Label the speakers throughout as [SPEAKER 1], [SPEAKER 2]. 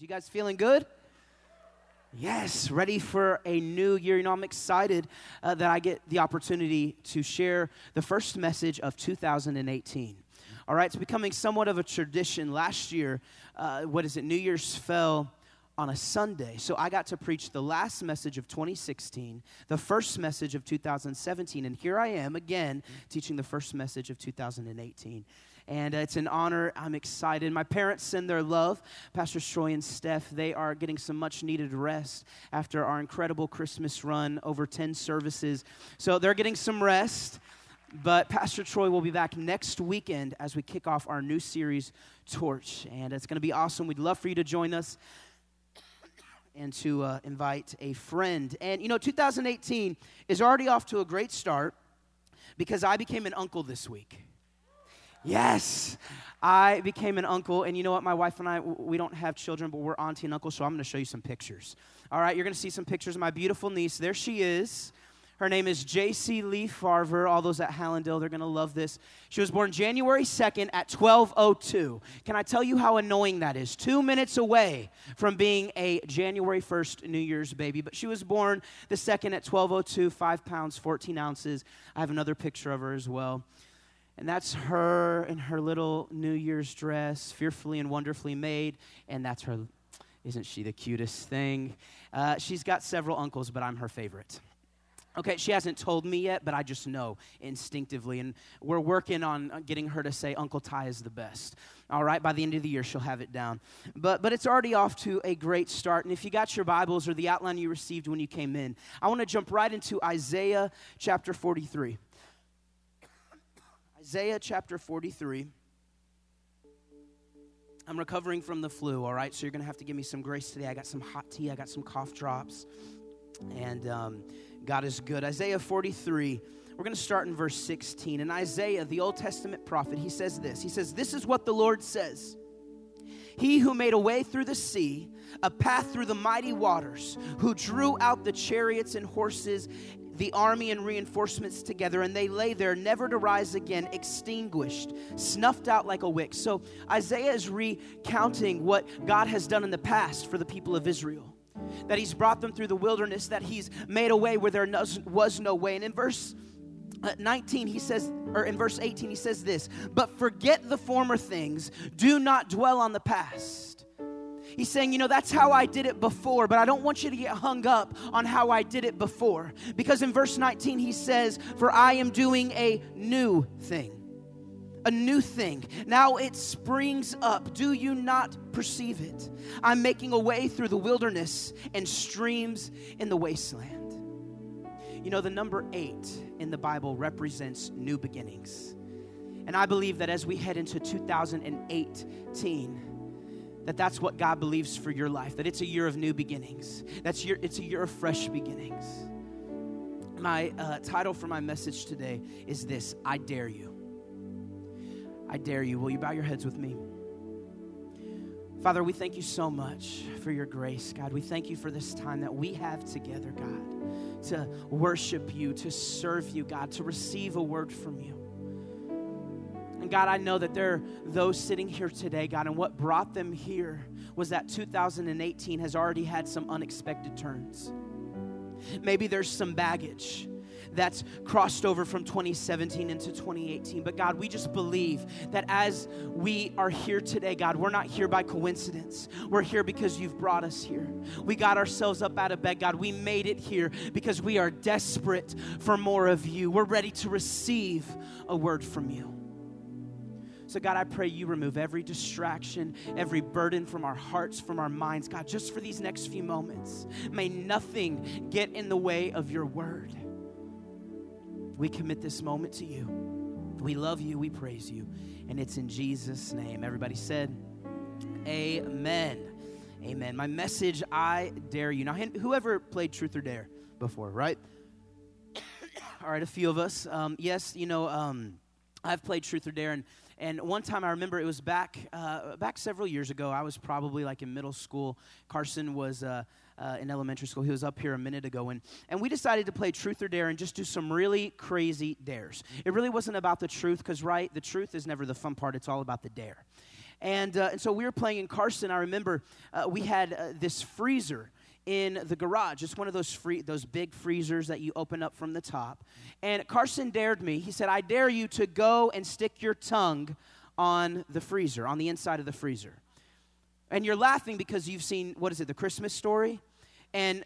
[SPEAKER 1] You guys feeling good? Yes, ready for a new year. You know, I'm excited uh, that I get the opportunity to share the first message of 2018. All right, it's becoming somewhat of a tradition. Last year, uh, what is it? New Year's fell on a Sunday. So I got to preach the last message of 2016, the first message of 2017, and here I am again teaching the first message of 2018 and it's an honor. I'm excited. My parents send their love. Pastor Troy and Steph, they are getting some much needed rest after our incredible Christmas run, over 10 services. So they're getting some rest. But Pastor Troy will be back next weekend as we kick off our new series, Torch. And it's going to be awesome. We'd love for you to join us and to uh, invite a friend. And you know, 2018 is already off to a great start because I became an uncle this week. Yes. I became an uncle, and you know what? My wife and I, we don't have children, but we're auntie and uncle, so I'm going to show you some pictures. All right, you're going to see some pictures of my beautiful niece. There she is. Her name is J.C. Lee Farver. All those at Hallandale, they're going to love this. She was born January 2nd at 1202. Can I tell you how annoying that is? Two minutes away from being a January 1st New Year's baby. But she was born the 2nd at 1202, 5 pounds, 14 ounces. I have another picture of her as well. And that's her in her little New Year's dress, fearfully and wonderfully made. And that's her. Isn't she the cutest thing? Uh, she's got several uncles, but I'm her favorite. Okay, she hasn't told me yet, but I just know instinctively. And we're working on getting her to say Uncle Ty is the best. All right, by the end of the year, she'll have it down. But, but it's already off to a great start. And if you got your Bibles or the outline you received when you came in, I want to jump right into Isaiah chapter 43. Isaiah chapter 43. I'm recovering from the flu, all right? So you're going to have to give me some grace today. I got some hot tea, I got some cough drops, and um, God is good. Isaiah 43. We're going to start in verse 16. And Isaiah, the Old Testament prophet, he says this He says, This is what the Lord says He who made a way through the sea, a path through the mighty waters, who drew out the chariots and horses the army and reinforcements together, and they lay there, never to rise again, extinguished, snuffed out like a wick. So Isaiah is recounting what God has done in the past for the people of Israel. That he's brought them through the wilderness, that he's made a way where there was no way. And in verse uh, 19 he says or in verse 18 he says this but forget the former things do not dwell on the past He's saying, you know, that's how I did it before, but I don't want you to get hung up on how I did it before. Because in verse 19, he says, For I am doing a new thing. A new thing. Now it springs up. Do you not perceive it? I'm making a way through the wilderness and streams in the wasteland. You know, the number eight in the Bible represents new beginnings. And I believe that as we head into 2018, that that's what God believes for your life, that it's a year of new beginnings. That's your, it's a year of fresh beginnings. My uh, title for my message today is this I dare you. I dare you. Will you bow your heads with me? Father, we thank you so much for your grace, God. We thank you for this time that we have together, God, to worship you, to serve you, God, to receive a word from you. And God, I know that there are those sitting here today, God, and what brought them here was that 2018 has already had some unexpected turns. Maybe there's some baggage that's crossed over from 2017 into 2018. But God, we just believe that as we are here today, God, we're not here by coincidence. We're here because you've brought us here. We got ourselves up out of bed, God. We made it here because we are desperate for more of you. We're ready to receive a word from you. So, God, I pray you remove every distraction, every burden from our hearts, from our minds. God, just for these next few moments, may nothing get in the way of your word. We commit this moment to you. We love you, we praise you, and it's in Jesus' name. Everybody said, Amen. Amen. My message, I dare you. Now, whoever played Truth or Dare before, right? All right, a few of us. Um, yes, you know, um, I've played Truth or Dare, and and one time I remember it was back uh, back several years ago. I was probably like in middle school. Carson was. Uh, uh, in elementary school. He was up here a minute ago, and, and we decided to play truth or dare and just do some really crazy dares. It really wasn't about the truth, because, right, the truth is never the fun part, it's all about the dare. And, uh, and so we were playing in Carson. I remember uh, we had uh, this freezer in the garage. It's one of those free, those big freezers that you open up from the top. And Carson dared me. He said, "I dare you to go and stick your tongue on the freezer, on the inside of the freezer." And you're laughing because you've seen what is it, the Christmas story? And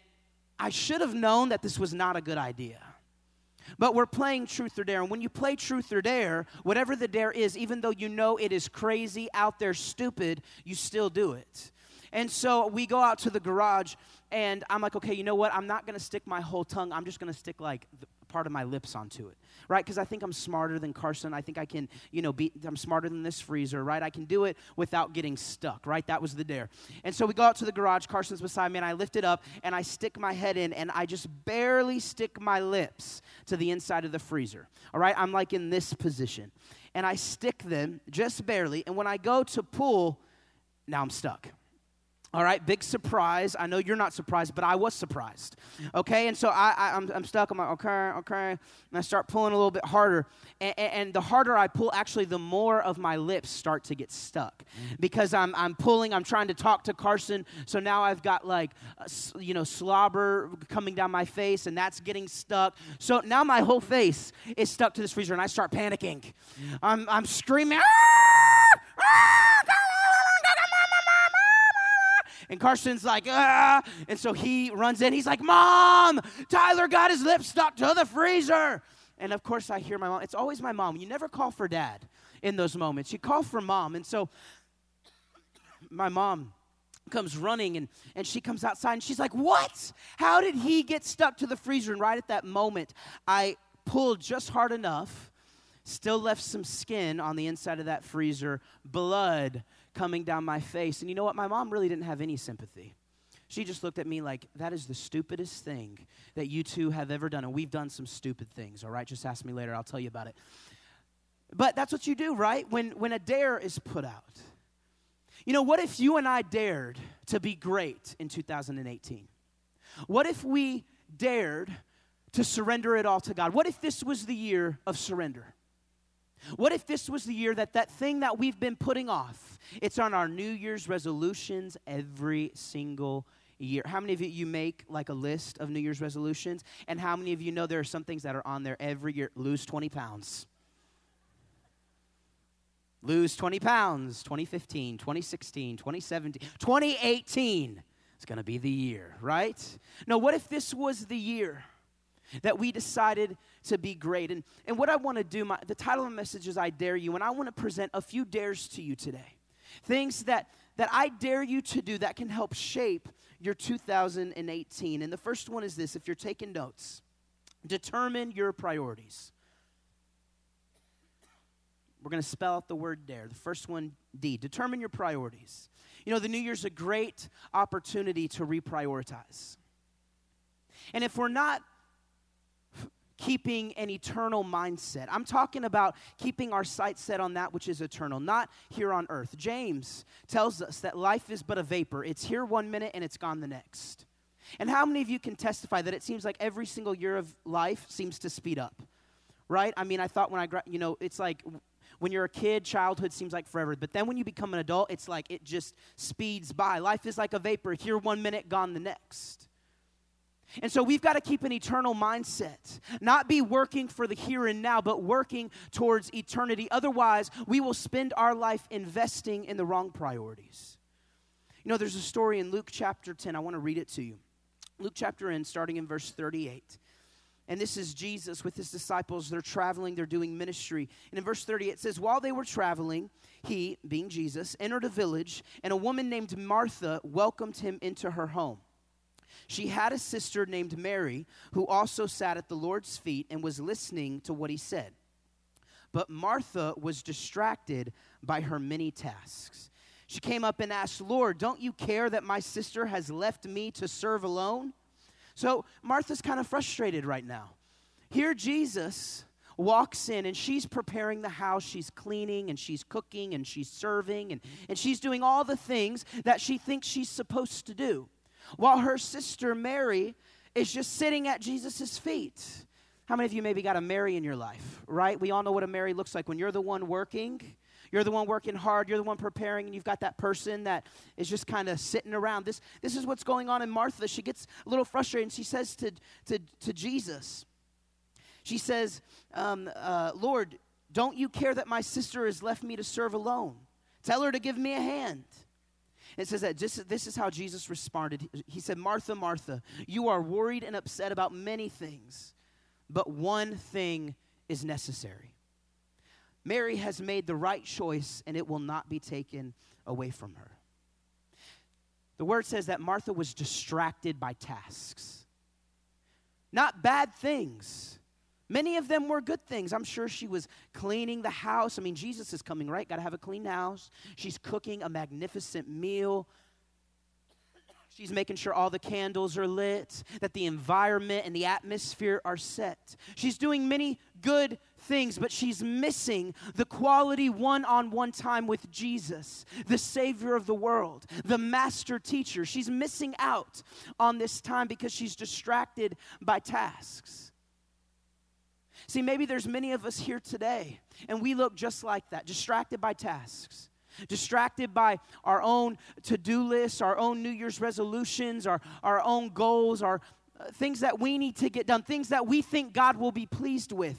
[SPEAKER 1] I should have known that this was not a good idea. But we're playing truth or dare. And when you play truth or dare, whatever the dare is, even though you know it is crazy, out there, stupid, you still do it. And so we go out to the garage, and I'm like, okay, you know what? I'm not going to stick my whole tongue. I'm just going to stick like part of my lips onto it, right? Because I think I'm smarter than Carson. I think I can, you know, be, I'm smarter than this freezer, right? I can do it without getting stuck, right? That was the dare. And so we go out to the garage. Carson's beside me, and I lift it up, and I stick my head in, and I just barely stick my lips to the inside of the freezer, all right? I'm like in this position. And I stick them just barely, and when I go to pull, now I'm stuck. All right, big surprise. I know you're not surprised, but I was surprised. Okay, and so I, I, am stuck. I'm like, okay, okay. And I start pulling a little bit harder. And, and, the harder I pull, actually, the more of my lips start to get stuck because I'm, I'm pulling, I'm trying to talk to Carson. So now I've got like, you know, slobber coming down my face, and that's getting stuck. So now my whole face is stuck to this freezer, and I start panicking. I'm, I'm screaming, ah! Ah! And Carson's like, ah. And so he runs in. He's like, Mom, Tyler got his lips stuck to the freezer. And of course, I hear my mom. It's always my mom. You never call for dad in those moments, you call for mom. And so my mom comes running and, and she comes outside and she's like, What? How did he get stuck to the freezer? And right at that moment, I pulled just hard enough, still left some skin on the inside of that freezer, blood coming down my face. And you know what? My mom really didn't have any sympathy. She just looked at me like, that is the stupidest thing that you two have ever done. And we've done some stupid things, all right? Just ask me later, I'll tell you about it. But that's what you do, right? When, when a dare is put out. You know, what if you and I dared to be great in 2018? What if we dared to surrender it all to God? What if this was the year of surrender? What if this was the year that that thing that we've been putting off, it's on our New Year's resolutions every single year. How many of you make like a list of New Year's resolutions? And how many of you know there are some things that are on there every year? Lose 20 pounds. Lose 20 pounds, 2015, 2016, 2017, 2018 is going to be the year, right? No, what if this was the year that we decided to be great. And, and what I want to do, my, the title of the message is I Dare You, and I want to present a few dares to you today. Things that, that I dare you to do that can help shape your 2018. And the first one is this if you're taking notes, determine your priorities. We're going to spell out the word dare. The first one, D. Determine your priorities. You know, the new year's a great opportunity to reprioritize. And if we're not keeping an eternal mindset. I'm talking about keeping our sight set on that which is eternal, not here on earth. James tells us that life is but a vapor, it's here one minute and it's gone the next. And how many of you can testify that it seems like every single year of life seems to speed up? Right? I mean, I thought when I, you know, it's like when you're a kid, childhood seems like forever. But then when you become an adult, it's like it just speeds by. Life is like a vapor, here one minute, gone the next. And so we've got to keep an eternal mindset, not be working for the here and now, but working towards eternity. Otherwise, we will spend our life investing in the wrong priorities. You know, there's a story in Luke chapter 10. I want to read it to you. Luke chapter 10, starting in verse 38. And this is Jesus with his disciples. They're traveling, they're doing ministry. And in verse 30, it says, While they were traveling, he, being Jesus, entered a village, and a woman named Martha welcomed him into her home. She had a sister named Mary who also sat at the Lord's feet and was listening to what he said. But Martha was distracted by her many tasks. She came up and asked, Lord, don't you care that my sister has left me to serve alone? So Martha's kind of frustrated right now. Here, Jesus walks in and she's preparing the house. She's cleaning and she's cooking and she's serving and, and she's doing all the things that she thinks she's supposed to do while her sister Mary is just sitting at Jesus' feet. How many of you maybe got a Mary in your life, right? We all know what a Mary looks like. When you're the one working, you're the one working hard, you're the one preparing, and you've got that person that is just kind of sitting around. This, this is what's going on in Martha. She gets a little frustrated, and she says to, to, to Jesus, She says, um, uh, Lord, don't you care that my sister has left me to serve alone? Tell her to give me a hand. It says that just, this is how Jesus responded. He said, Martha, Martha, you are worried and upset about many things, but one thing is necessary. Mary has made the right choice, and it will not be taken away from her. The word says that Martha was distracted by tasks, not bad things. Many of them were good things. I'm sure she was cleaning the house. I mean, Jesus is coming, right? Got to have a clean house. She's cooking a magnificent meal. She's making sure all the candles are lit, that the environment and the atmosphere are set. She's doing many good things, but she's missing the quality one on one time with Jesus, the Savior of the world, the Master Teacher. She's missing out on this time because she's distracted by tasks. See, maybe there's many of us here today, and we look just like that, distracted by tasks distracted by our own to do lists, our own New Year's resolutions, our, our own goals, our uh, things that we need to get done, things that we think God will be pleased with.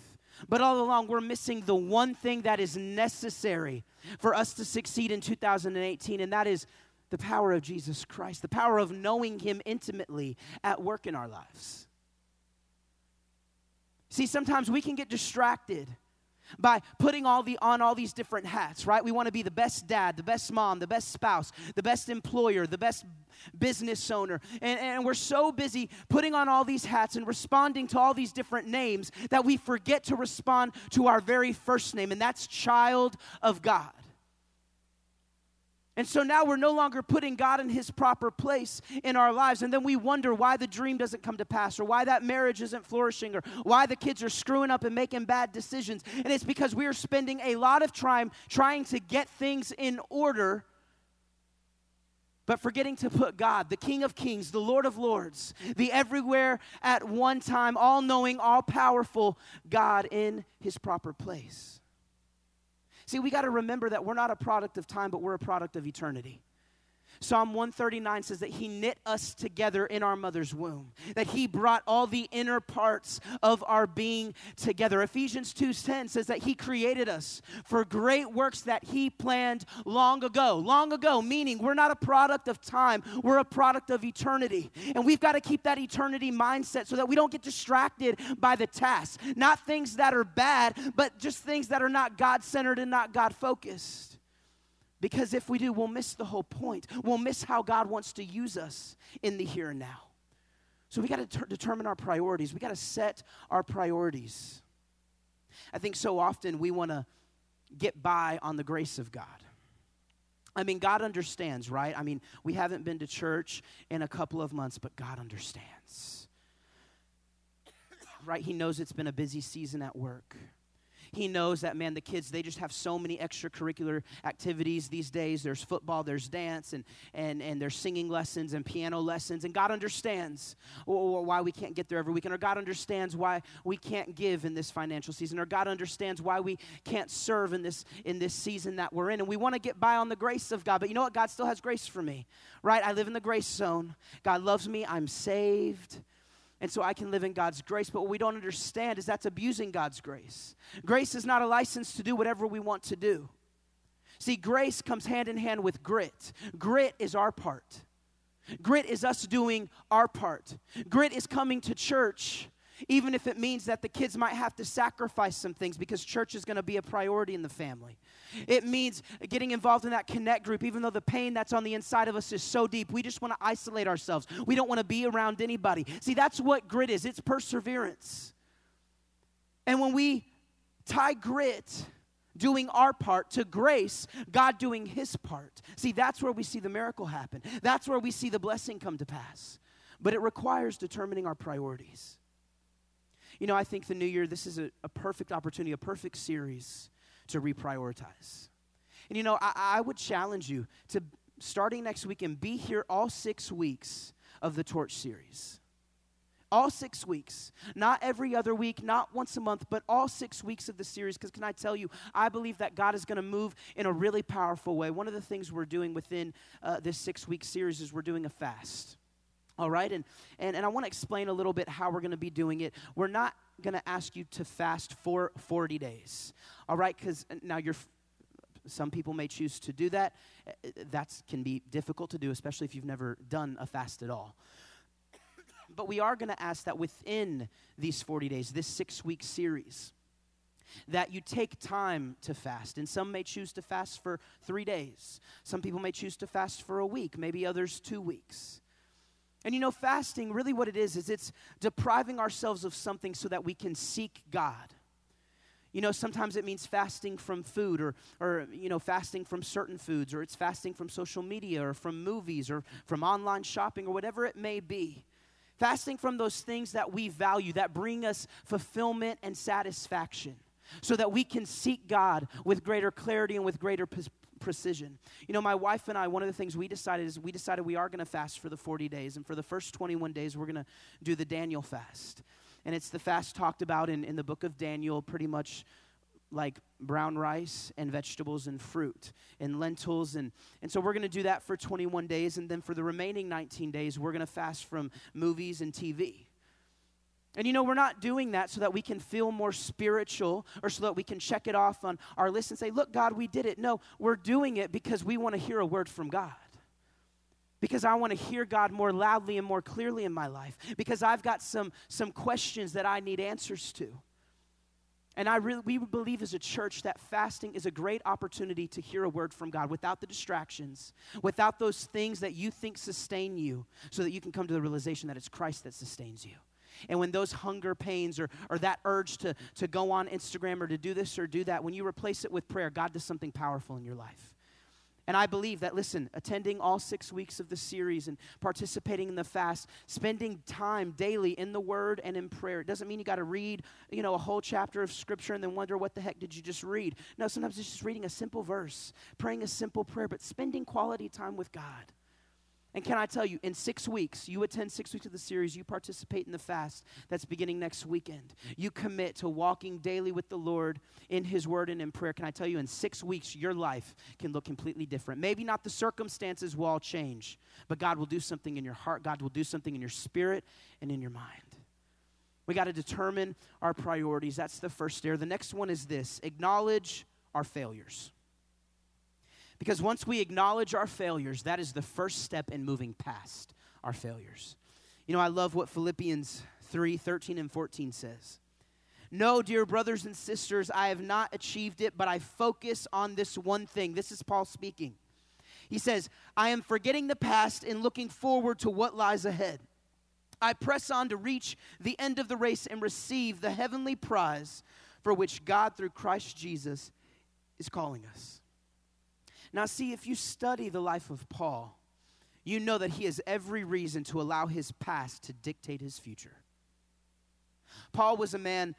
[SPEAKER 1] But all along, we're missing the one thing that is necessary for us to succeed in 2018, and that is the power of Jesus Christ, the power of knowing Him intimately at work in our lives. See, sometimes we can get distracted by putting all the on all these different hats right? We want to be the best dad the best mom the best spouse the best employer the best business owner. And, and we're so busy putting on all these hats and responding to all these different names that we forget to respond to our very first name and that's child of god and so now we're no longer putting God in his proper place in our lives. And then we wonder why the dream doesn't come to pass, or why that marriage isn't flourishing, or why the kids are screwing up and making bad decisions. And it's because we are spending a lot of time trying to get things in order, but forgetting to put God, the King of Kings, the Lord of Lords, the everywhere at one time, all knowing, all powerful God in his proper place. See, we got to remember that we're not a product of time, but we're a product of eternity. Psalm 139 says that he knit us together in our mother's womb, that he brought all the inner parts of our being together. Ephesians 2:10 says that he created us for great works that he planned long ago. Long ago, meaning we're not a product of time, we're a product of eternity. And we've got to keep that eternity mindset so that we don't get distracted by the tasks. Not things that are bad, but just things that are not God-centered and not God-focused. Because if we do, we'll miss the whole point. We'll miss how God wants to use us in the here and now. So we got to ter- determine our priorities. We got to set our priorities. I think so often we want to get by on the grace of God. I mean, God understands, right? I mean, we haven't been to church in a couple of months, but God understands. Right? He knows it's been a busy season at work. He knows that, man, the kids, they just have so many extracurricular activities these days. There's football, there's dance, and, and, and there's singing lessons and piano lessons. And God understands why we can't get there every weekend, or God understands why we can't give in this financial season, or God understands why we can't serve in this, in this season that we're in. And we want to get by on the grace of God. But you know what? God still has grace for me, right? I live in the grace zone. God loves me. I'm saved and so I can live in God's grace. But what we don't understand is that's abusing God's grace. Grace is not a license to do whatever we want to do. See, grace comes hand in hand with grit. Grit is our part. Grit is us doing our part. Grit is coming to church even if it means that the kids might have to sacrifice some things because church is going to be a priority in the family. It means getting involved in that connect group, even though the pain that's on the inside of us is so deep. We just want to isolate ourselves. We don't want to be around anybody. See, that's what grit is it's perseverance. And when we tie grit, doing our part, to grace, God doing his part, see, that's where we see the miracle happen. That's where we see the blessing come to pass. But it requires determining our priorities. You know, I think the new year, this is a, a perfect opportunity, a perfect series to reprioritize. And you know, I, I would challenge you to starting next week and be here all six weeks of the Torch series. All six weeks. Not every other week, not once a month, but all six weeks of the series. Because, can I tell you, I believe that God is going to move in a really powerful way. One of the things we're doing within uh, this six week series is we're doing a fast. All right? And, and, and I want to explain a little bit how we're going to be doing it. We're not going to ask you to fast for 40 days. All right? Because uh, now you're some people may choose to do that. Uh, that can be difficult to do, especially if you've never done a fast at all. But we are going to ask that within these 40 days, this six week series, that you take time to fast. And some may choose to fast for three days. Some people may choose to fast for a week, maybe others two weeks. And you know, fasting, really what it is, is it's depriving ourselves of something so that we can seek God. You know, sometimes it means fasting from food or, or, you know, fasting from certain foods, or it's fasting from social media or from movies or from online shopping or whatever it may be. Fasting from those things that we value, that bring us fulfillment and satisfaction, so that we can seek God with greater clarity and with greater precision. You know, my wife and I, one of the things we decided is we decided we are going to fast for the 40 days. And for the first 21 days, we're going to do the Daniel fast and it's the fast talked about in, in the book of Daniel, pretty much like brown rice and vegetables and fruit and lentils. And, and so we're going to do that for 21 days. And then for the remaining 19 days, we're going to fast from movies and TV. And you know, we're not doing that so that we can feel more spiritual or so that we can check it off on our list and say, look, God, we did it. No, we're doing it because we want to hear a word from God because I want to hear God more loudly and more clearly in my life, because I've got some, some questions that I need answers to. And I really, we believe as a church that fasting is a great opportunity to hear a word from God without the distractions, without those things that you think sustain you, so that you can come to the realization that it's Christ that sustains you. And when those hunger pains or, or that urge to, to go on Instagram or to do this or do that, when you replace it with prayer, God does something powerful in your life. And I believe that, listen, attending all six weeks of the series and participating in the fast, spending time daily in the Word and in prayer. It doesn't mean you got to read, you know, a whole chapter of Scripture and then wonder what the heck did you just read. No, sometimes it's just reading a simple verse, praying a simple prayer, but spending quality time with God. And can I tell you, in six weeks, you attend six weeks of the series, you participate in the fast that's beginning next weekend. You commit to walking daily with the Lord in His Word and in prayer. Can I tell you, in six weeks, your life can look completely different. Maybe not the circumstances will all change, but God will do something in your heart, God will do something in your spirit and in your mind. We got to determine our priorities. That's the first step. The next one is this acknowledge our failures. Because once we acknowledge our failures, that is the first step in moving past our failures. You know, I love what Philippians 3 13 and 14 says. No, dear brothers and sisters, I have not achieved it, but I focus on this one thing. This is Paul speaking. He says, I am forgetting the past and looking forward to what lies ahead. I press on to reach the end of the race and receive the heavenly prize for which God, through Christ Jesus, is calling us. Now, see, if you study the life of Paul, you know that he has every reason to allow his past to dictate his future. Paul was a man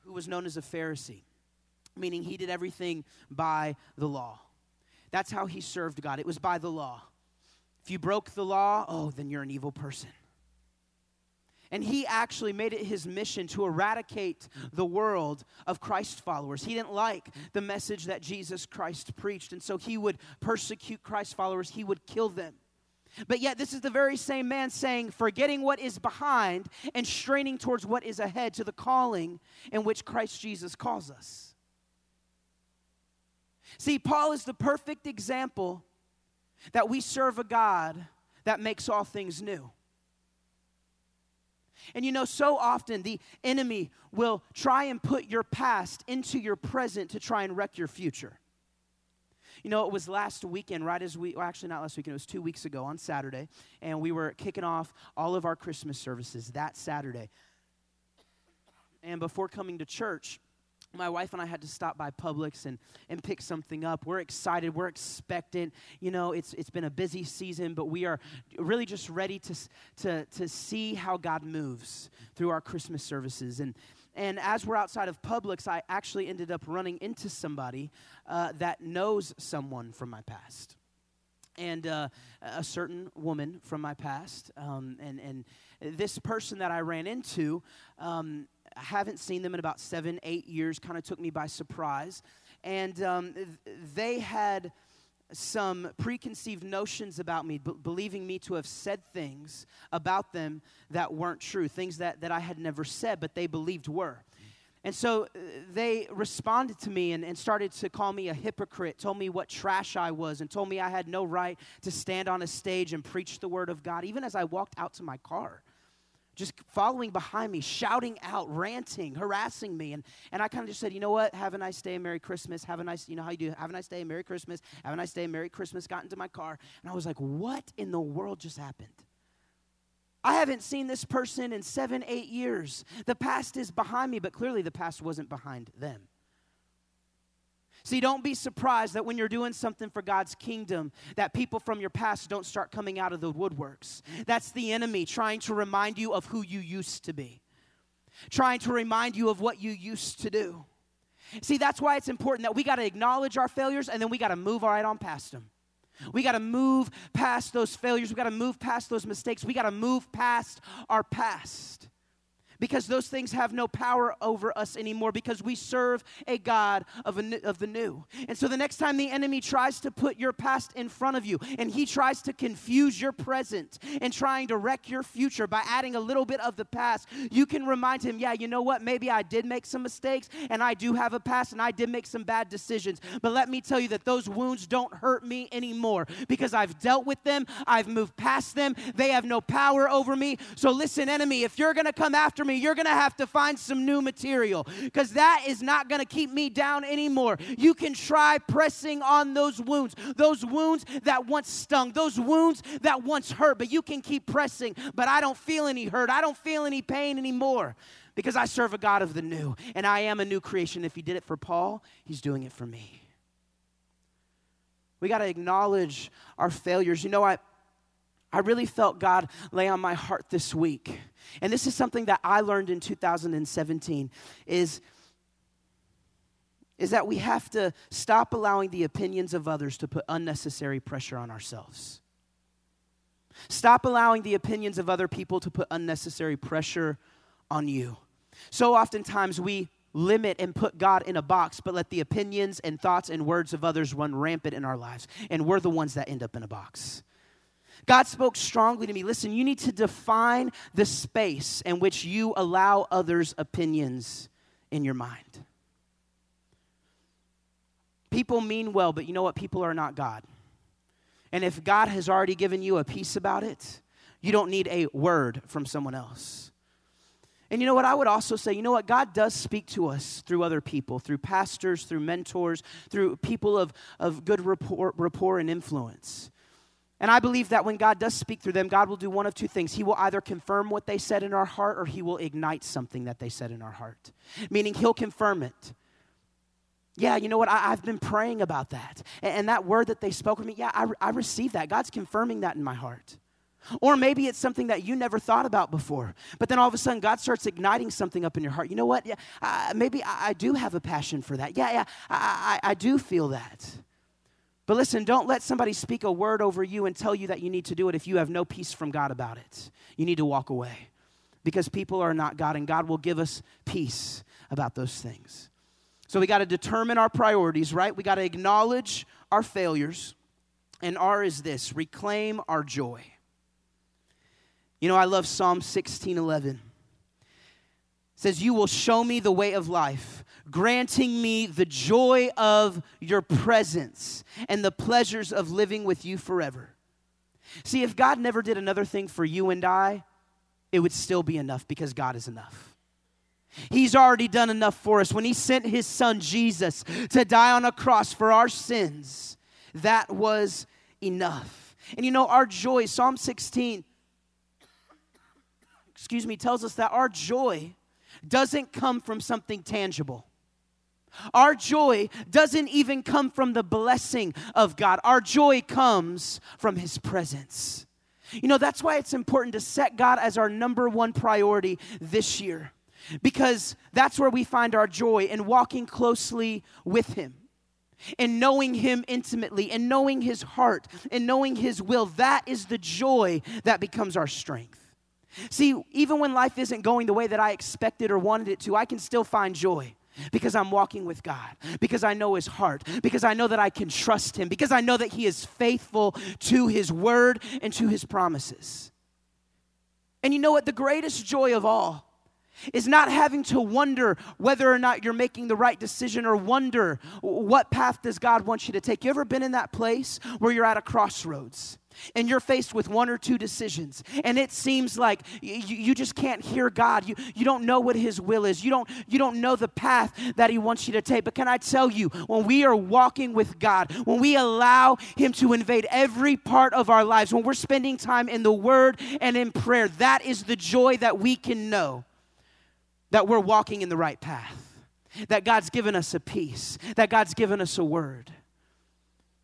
[SPEAKER 1] who was known as a Pharisee, meaning he did everything by the law. That's how he served God. It was by the law. If you broke the law, oh, then you're an evil person. And he actually made it his mission to eradicate the world of Christ followers. He didn't like the message that Jesus Christ preached, and so he would persecute Christ followers, he would kill them. But yet, this is the very same man saying, forgetting what is behind and straining towards what is ahead to the calling in which Christ Jesus calls us. See, Paul is the perfect example that we serve a God that makes all things new. And you know, so often the enemy will try and put your past into your present to try and wreck your future. You know, it was last weekend, right as we, well, actually not last weekend, it was two weeks ago on Saturday, and we were kicking off all of our Christmas services that Saturday. And before coming to church, my wife and I had to stop by Publix and, and pick something up. We're excited. We're expectant. You know, it's, it's been a busy season, but we are really just ready to, to, to see how God moves through our Christmas services. And, and as we're outside of Publix, I actually ended up running into somebody uh, that knows someone from my past. and uh, a certain woman from my past. Um, and, and this person that I ran into, um, I haven't seen them in about seven, eight years, kind of took me by surprise. And um, they had some preconceived notions about me, b- believing me to have said things about them that weren't true, things that, that I had never said, but they believed were. And so uh, they responded to me and, and started to call me a hypocrite, told me what trash I was, and told me I had no right to stand on a stage and preach the word of God, even as I walked out to my car just following behind me, shouting out, ranting, harassing me. And, and I kind of just said, you know what? Have a nice day, Merry Christmas. Have a nice, you know how you do, have a nice day, Merry Christmas. Have a nice day, Merry Christmas. Got into my car. And I was like, what in the world just happened? I haven't seen this person in seven, eight years. The past is behind me, but clearly the past wasn't behind them. See, don't be surprised that when you're doing something for God's kingdom, that people from your past don't start coming out of the woodworks. That's the enemy trying to remind you of who you used to be, trying to remind you of what you used to do. See, that's why it's important that we got to acknowledge our failures and then we got to move right on past them. We got to move past those failures. We got to move past those mistakes. We got to move past our past because those things have no power over us anymore because we serve a God of, a, of the new. And so the next time the enemy tries to put your past in front of you and he tries to confuse your present and trying to wreck your future by adding a little bit of the past, you can remind him, yeah, you know what? Maybe I did make some mistakes and I do have a past and I did make some bad decisions. But let me tell you that those wounds don't hurt me anymore because I've dealt with them, I've moved past them, they have no power over me. So listen, enemy, if you're going to come after me, you're going to have to find some new material because that is not going to keep me down anymore. You can try pressing on those wounds, those wounds that once stung, those wounds that once hurt, but you can keep pressing. But I don't feel any hurt, I don't feel any pain anymore because I serve a God of the new and I am a new creation. If He did it for Paul, He's doing it for me. We got to acknowledge our failures. You know, I, I really felt God lay on my heart this week and this is something that I learned in 2017 is is that we have to stop allowing the opinions of others to put unnecessary pressure on ourselves. Stop allowing the opinions of other people to put unnecessary pressure on you. So oftentimes we limit and put God in a box, but let the opinions and thoughts and words of others run rampant in our lives. And we're the ones that end up in a box. God spoke strongly to me. Listen, you need to define the space in which you allow others' opinions in your mind. People mean well, but you know what? People are not God. And if God has already given you a peace about it, you don't need a word from someone else. And you know what? I would also say, you know what? God does speak to us through other people, through pastors, through mentors, through people of, of good rapport, rapport and influence. And I believe that when God does speak through them, God will do one of two things. He will either confirm what they said in our heart or He will ignite something that they said in our heart, meaning He'll confirm it. Yeah, you know what? I, have been praying about that. And, and, that word that they spoke with me, yeah, I, I received that. God's confirming that in my heart. Or maybe it's something that you never thought about before, but then all of a sudden God starts igniting something up in your heart. You know what? Yeah, uh, maybe I, I, do have a passion for that. Yeah, yeah, I, I, I do feel that. But listen, don't let somebody speak a word over you and tell you that you need to do it if you have no peace from God about it. You need to walk away because people are not God, and God will give us peace about those things. So we got to determine our priorities, right? We got to acknowledge our failures. And R is this reclaim our joy. You know, I love Psalm 16 11. It says, You will show me the way of life granting me the joy of your presence and the pleasures of living with you forever. See, if God never did another thing for you and I, it would still be enough because God is enough. He's already done enough for us. When He sent His Son Jesus to die on a cross for our sins, that was enough. And you know, our joy, Psalm 16, excuse me, tells us that our joy doesn't come from something tangible. Our joy doesn't even come from the blessing of God, our joy comes from His presence. You know, that's why it's important to set God as our number one priority this year, because that's where we find our joy in walking closely with Him. and knowing Him intimately and knowing His heart and knowing His will, that is the joy that becomes our strength. See, even when life isn't going the way that I expected or wanted it to, I can still find joy because I'm walking with God, because I know His heart, because I know that I can trust Him, because I know that He is faithful to His word and to His promises. And you know what? The greatest joy of all is not having to wonder whether or not you're making the right decision or wonder what path does God want you to take. You ever been in that place where you're at a crossroads? And you're faced with one or two decisions and it seems like you, you, just can't hear god. You, you don't know what his will is. You don't you don't know the path that he wants you to take. But can i tell you when we are walking with god when we allow him to invade every part of our lives when we're spending time in the word and in prayer that is the joy that we can know that we're walking in the right path, that God's given us a peace, that God's given us a word.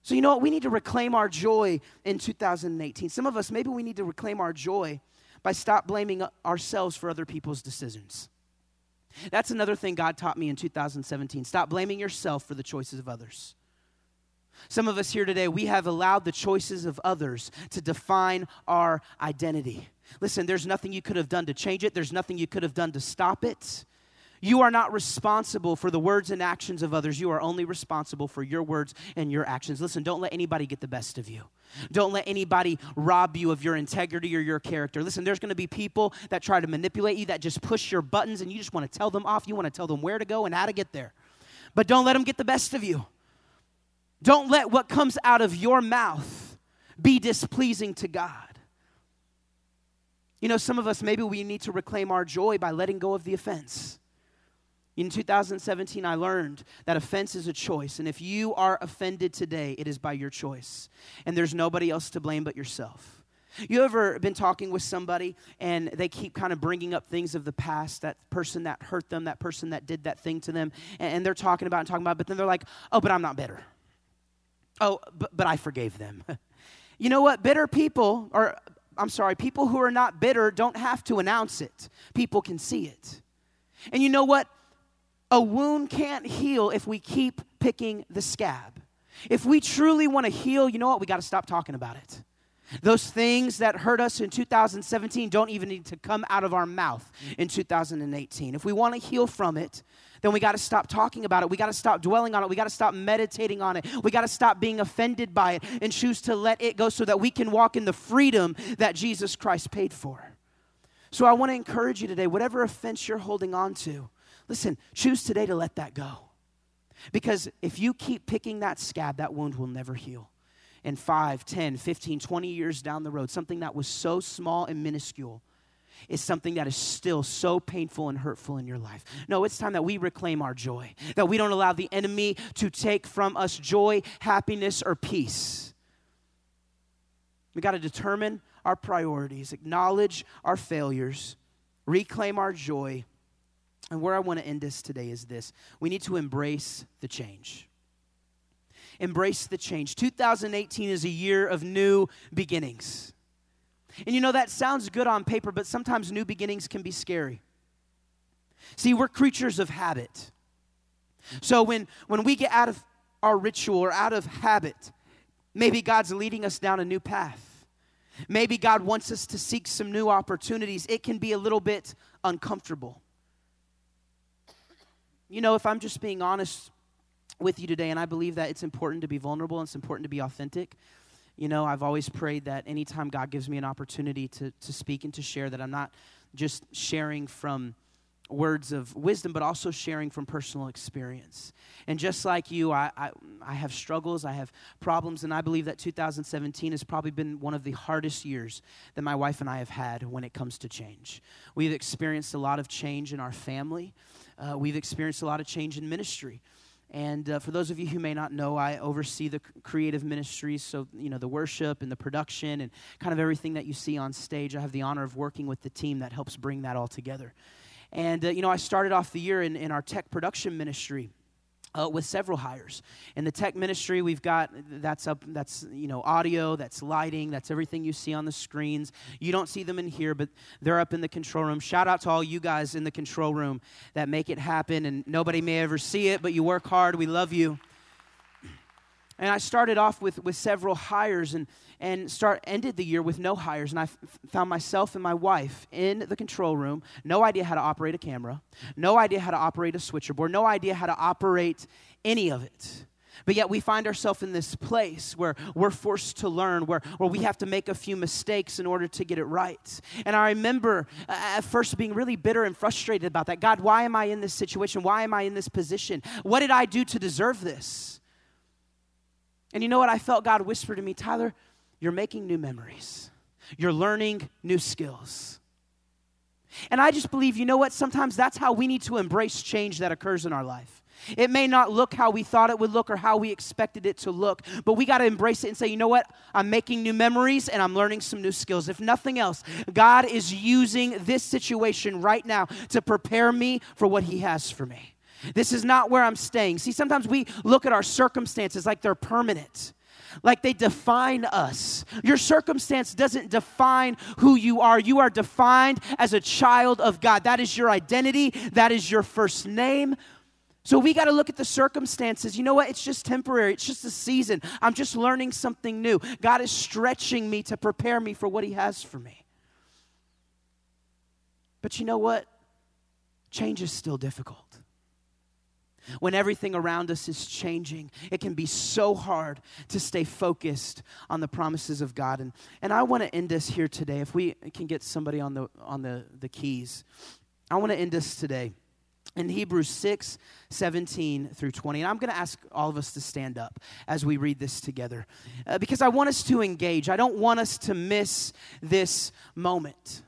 [SPEAKER 1] So, you know what? We need to reclaim our joy in 2018. Some of us, maybe we need to reclaim our joy by stop blaming ourselves for other people's decisions. That's another thing God taught me in 2017. Stop blaming yourself for the choices of others. Some of us here today, we have allowed the choices of others to define our identity. Listen, there's nothing you could have done to change it, there's nothing you could have done to stop it. You are not responsible for the words and actions of others. You are only responsible for your words and your actions. Listen, don't let anybody get the best of you. Don't let anybody rob you of your integrity or your character. Listen, there's going to be people that try to manipulate you, that just push your buttons, and you just want to tell them off. You want to tell them where to go and how to get there. But don't let them get the best of you. Don't let what comes out of your mouth be displeasing to God. You know, some of us, maybe we need to reclaim our joy by letting go of the offense. In 2017, I learned that offense is a choice. And if you are offended today, it is by your choice. And there's nobody else to blame but yourself. You ever been talking with somebody and they keep kind of bringing up things of the past, that person that hurt them, that person that did that thing to them, and they're talking about and talking about, but then they're like, oh, but I'm not bitter. Oh, but, but I forgave them. you know what? Bitter people, or I'm sorry, people who are not bitter don't have to announce it, people can see it. And you know what? A wound can't heal if we keep picking the scab. If we truly want to heal, you know what? We got to stop talking about it. Those things that hurt us in 2017 don't even need to come out of our mouth in 2018. If we want to heal from it, then we got to stop talking about it. We got to stop dwelling on it. We got to stop meditating on it. We got to stop being offended by it and choose to let it go so that we can walk in the freedom that Jesus Christ paid for. So I want to encourage you today, whatever offense you're holding on to, listen, choose today to let that go. Because if you keep picking that scab, that wound will never heal. In 5, 10, 15, 20 years down the road, something that was so small and minuscule is something that is still so painful and hurtful in your life. No, it's time that we reclaim our joy, that we don't allow the enemy to take from us joy, happiness, or peace. We got to determine our priorities, acknowledge our failures, reclaim our joy. And where I want to end this today is this we need to embrace the change. Embrace the change. 2018 is a year of new beginnings. And you know, that sounds good on paper, but sometimes new beginnings can be scary. See, we're creatures of habit. So when, when we get out of our ritual or out of habit, maybe God's leading us down a new path. Maybe God wants us to seek some new opportunities. It can be a little bit uncomfortable. You know, if I'm just being honest with you today, and I believe that it's important to be vulnerable and it's important to be authentic, you know, I've always prayed that anytime God gives me an opportunity to, to speak and to share, that I'm not just sharing from words of wisdom, but also sharing from personal experience. And just like you, I, I, I, have struggles, I have problems, and I believe that 2017 has probably been one of the hardest years that my wife and I have had when it comes to change. We've experienced a lot of change in our family, uh, we've experienced a lot of change in ministry. And uh, for those of you who may not know, I oversee the creative ministries, so you know the worship and the production and kind of everything that you see on stage. I have the honor of working with the team that helps bring that all together. And uh, you know, I started off the year in, in our tech production ministry uh, with several hires. In the tech ministry, we've got that's up that's you know audio, that's lighting, that's everything you see on the screens. You don't see them in here, but they're up in the control room. Shout out to all you guys in the control room that make it happen, and nobody may ever see it, but you work hard. We love you. And I started off with, with several hires and, and start, ended the year with no hires. And I f- found myself and my wife in the control room, no idea how to operate a camera, no idea how to operate a switcherboard, no idea how to operate any of it. But yet we find ourselves in this place where we're forced to learn, where, where we have to make a few mistakes in order to get it right. And I remember uh, at first being really bitter and frustrated about that. God, why am I in this situation? Why am I in this position? What did I do to deserve this? And you know what? I felt God whisper to me, Tyler, you're making new memories, you're learning new skills. And I just believe, you know what? Sometimes that's how we need to embrace change that occurs in our life. It may not look how we thought it would look or how we expected it to look, but we got to embrace it and say, you know what? I'm making new memories and I'm learning some new skills. If nothing else, God is using this situation right now to prepare me for what He has for me. This is not where I'm staying. See, sometimes we look at our circumstances like they're permanent like they define us. Your circumstance doesn't define who you are. You are defined as a child of God. That is your identity, that is your first name. So we got to look at the circumstances. You know what? It's just temporary. It's just a season. I'm just learning something new. God is stretching me to prepare me for what He has for me. But you know what? Change is still difficult. When everything around us is changing, it can be so hard to stay focused on the promises of God. And, and I want to end us here today. If we can get somebody on the, on the, the keys, I want to end us today in Hebrews 6, 17 through 20. And I'm going to ask all of us to stand up as we read this together uh, because I want us to engage. I don't want us to miss this moment.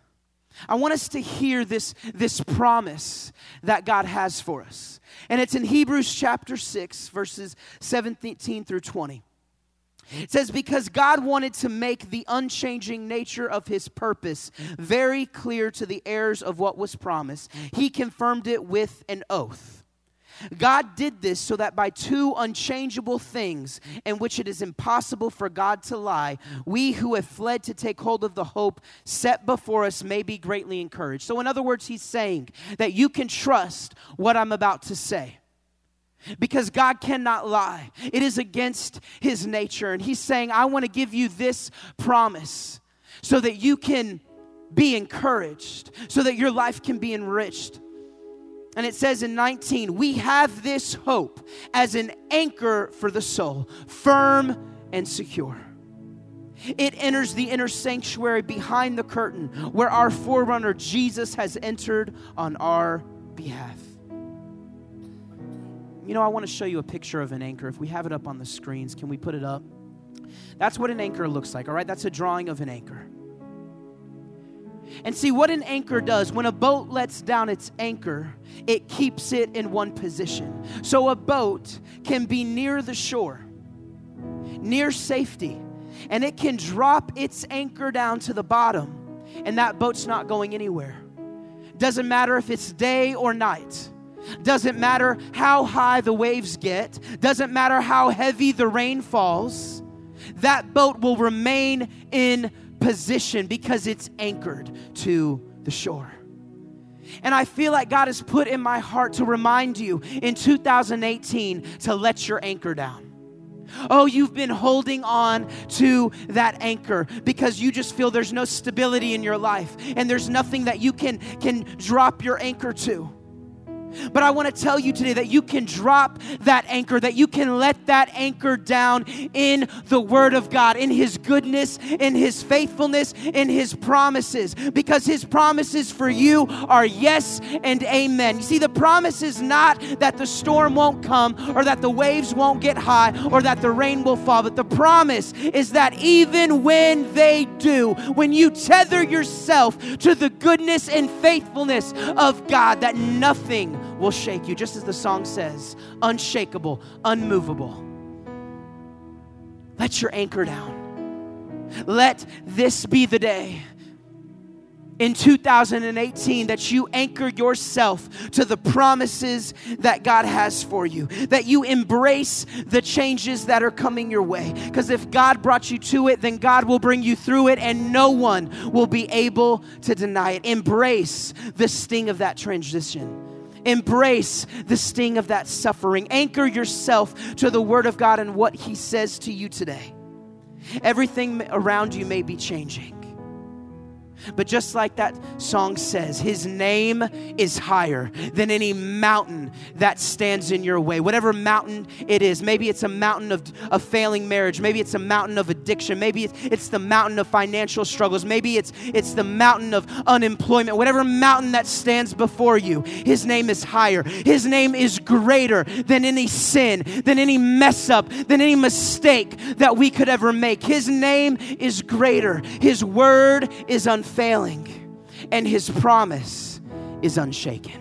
[SPEAKER 1] I want us to hear this, this promise that God has for us. And it's in Hebrews chapter 6, verses 17 through 20. It says, Because God wanted to make the unchanging nature of his purpose very clear to the heirs of what was promised, he confirmed it with an oath God did this so that by two unchangeable things in which it is impossible for God to lie, we who have fled to take hold of the hope set before us may be greatly encouraged. So, in other words, he's saying that you can trust what I'm about to say. Because God cannot lie. It is against his nature. And he's saying, I want to give you this promise so that you can be encouraged, so that your life can be enriched. And it says in 19, we have this hope as an anchor for the soul, firm and secure. It enters the inner sanctuary behind the curtain where our forerunner Jesus has entered on our behalf. You know, I want to show you a picture of an anchor. If we have it up on the screens, can we put it up? That's what an anchor looks like, all right? That's a drawing of an anchor. And see what an anchor does when a boat lets down its anchor, it keeps it in one position. So a boat can be near the shore, near safety, and it can drop its anchor down to the bottom, and that boat's not going anywhere. Doesn't matter if it's day or night. Doesn't matter how high the waves get. Doesn't matter how heavy the rain falls. That boat will remain in position because it's anchored to the shore. And I feel like God has put in my heart to remind you in 2018 to let your anchor down. Oh, you've been holding on to that anchor because you just feel there's no stability in your life and there's nothing that you can, can drop your anchor to. But I want to tell you today that you can drop that anchor, that you can let that anchor down in the Word of God, in His goodness, in His faithfulness, in His promises, because His promises for you are yes and amen. You see, the promise is not that the storm won't come, or that the waves won't get high, or that the rain will fall, but the promise is that even when they do, when you tether yourself to the goodness and faithfulness of God, that nothing will shake you, just as the song says unshakable, unmovable. Let your anchor down. Let this be the day in 2018 that you anchor yourself to the promises that God has for you, that you embrace the changes that are coming your way. Because if God brought you to it, then God will bring you through it, and no one will be able to deny it. Embrace the sting of that transition Embrace the sting of that suffering. Anchor yourself to the Word of God and what He says to you today. Everything around you may be changing. But just like that song says, his name is higher than any mountain that stands in your way. Whatever mountain it is, maybe it's a mountain of, of failing marriage, maybe it's a mountain of addiction, maybe it's, the mountain of financial struggles, maybe it's, it's the mountain of unemployment, whatever mountain that stands before you, his name is higher. His name is greater than any sin, than any mess up, than any mistake that we could ever make. His name is greater. His word is failing, and his promise is unshaken.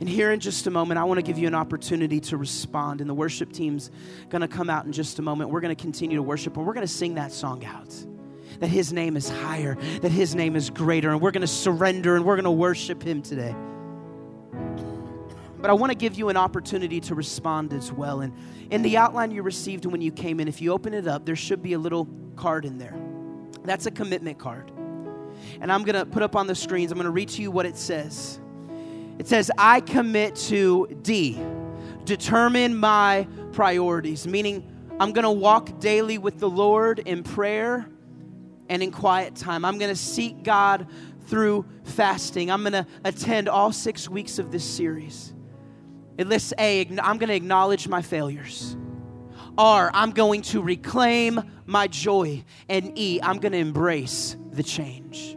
[SPEAKER 1] And here in just a moment, I want to give you an opportunity to respond. And the worship team's going to come out in just a moment. We're going to continue to worship, and we're going to sing that song out. That his name is higher, that his name is greater, and we're going to surrender and we're going to worship him today. But I want to give you an opportunity to respond as well. And in the outline you received when you came in, if you open it up, there should be a little card in there. That's a commitment card. And I'm going to put up on the screens, I'm going to read to you what it says. It says, I commit to D, determine my priorities, meaning I'm going to walk daily with the Lord in prayer and in quiet time. I'm going to seek God through fasting. I'm going to attend all six weeks of this series. It lists A, I'm going to acknowledge my failures. R, I'm going to reclaim my joy. And E, I'm going to embrace the change.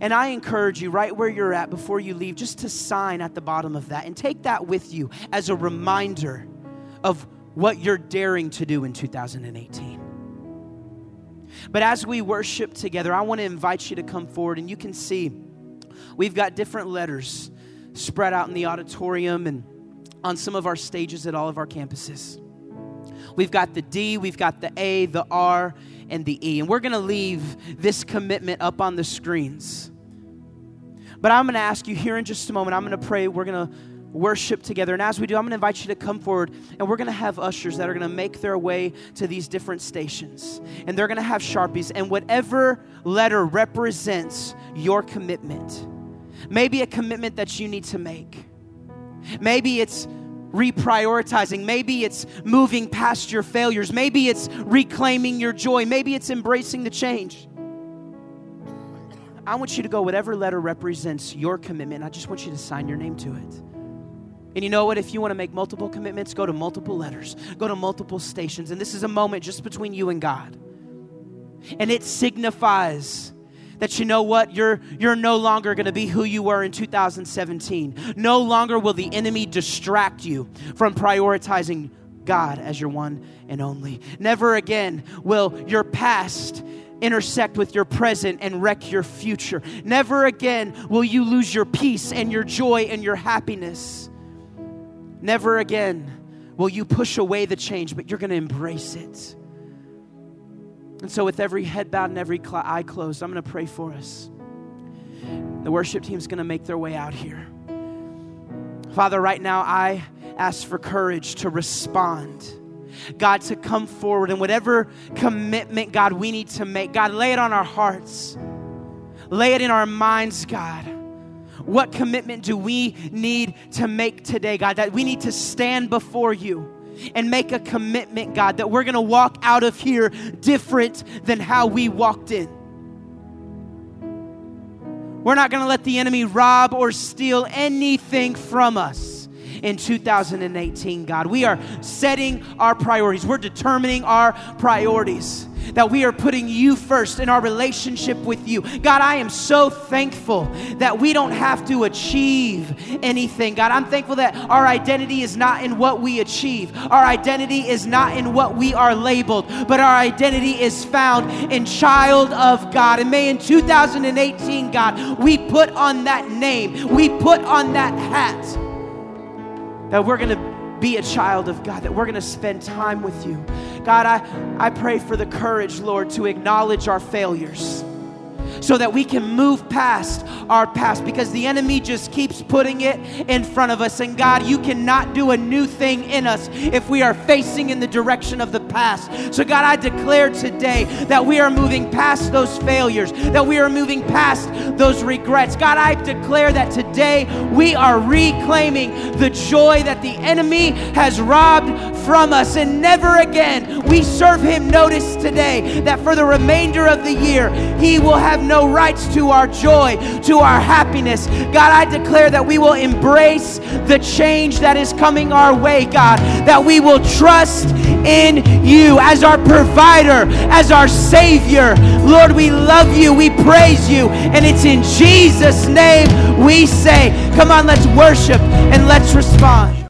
[SPEAKER 1] And I encourage you, right where you're at before you leave, just to sign at the bottom of that and take that with you as a reminder of what you're daring to do in 2018. But as we worship together, I want to invite you to come forward, and you can see we've got different letters spread out in the auditorium and on some of our stages at all of our campuses. We've got the D, we've got the A, the R, and the E. And we're going to leave this commitment up on the screens. But I'm going to ask you here in just a moment, I'm going to pray. We're going to worship together. And as we do, I'm going to invite you to come forward and we're going to have ushers that are going to make their way to these different stations. And they're going to have Sharpies. And whatever letter represents your commitment, maybe a commitment that you need to make, maybe it's reprioritizing. Maybe it's moving past your failures. Maybe it's reclaiming your joy. Maybe it's embracing the change. I want you to go, whatever letter represents your commitment, I just want you to sign your name to it. And you know what? If you want to make multiple commitments, go to multiple letters, go to multiple stations. And this is a moment just between you and God. And it signifies that you know what? You're you're no longer going to be who you were in 2017 no longer will the enemy distract you from prioritizing God as your one and only. Never again will your past intersect with your present and wreck your future. Never again will you lose your peace and your joy and your happiness. Never again will you push away the change but you're going to embrace it and so, with every head bowed and every cl- eye closed, I'm going to pray for us. The worship team's going to make their way out here. Father, right now, I ask for courage to respond. God, to come forward and whatever commitment, God, we need to make, God, lay it on our hearts, lay it in our minds, God. What commitment do we need to make today, God? That we need to stand before you and make a commitment, God, that we're going to walk out of here different than how we walked in. We're not going to let the enemy rob or steal anything from us in 2018, God. We are setting our priorities, we're determining our priorities that we are putting you first in our relationship with you. God, I am so thankful that we don't have to achieve anything. God, I'm thankful that our identity is not in what we achieve, our identity is not in what we are labeled, but our identity is found in child of God. And may in 2018, God, we put on that name, we put on that hat that we're going to be a child of God, that we're going to spend time with you. God, I, I pray for the courage, Lord, to acknowledge our failures. So that we can move past our past because the enemy just keeps putting it in front of us. And God, you cannot do a new thing in us if we are facing in the direction of the past. So, God, I declare today that we are moving past those failures, that we are moving past those regrets. God, I declare that today we are reclaiming the joy that the enemy has robbed from us. And never again we serve him notice today that for the remainder of the year, he will have no rights to our joy, to our happiness. God, I declare that we will embrace the change that is coming our way, God, that we will trust in you as our provider, as our Savior. Lord, we love you, we praise you, and it's in Jesus' name we say, Come on, let's worship and let's respond.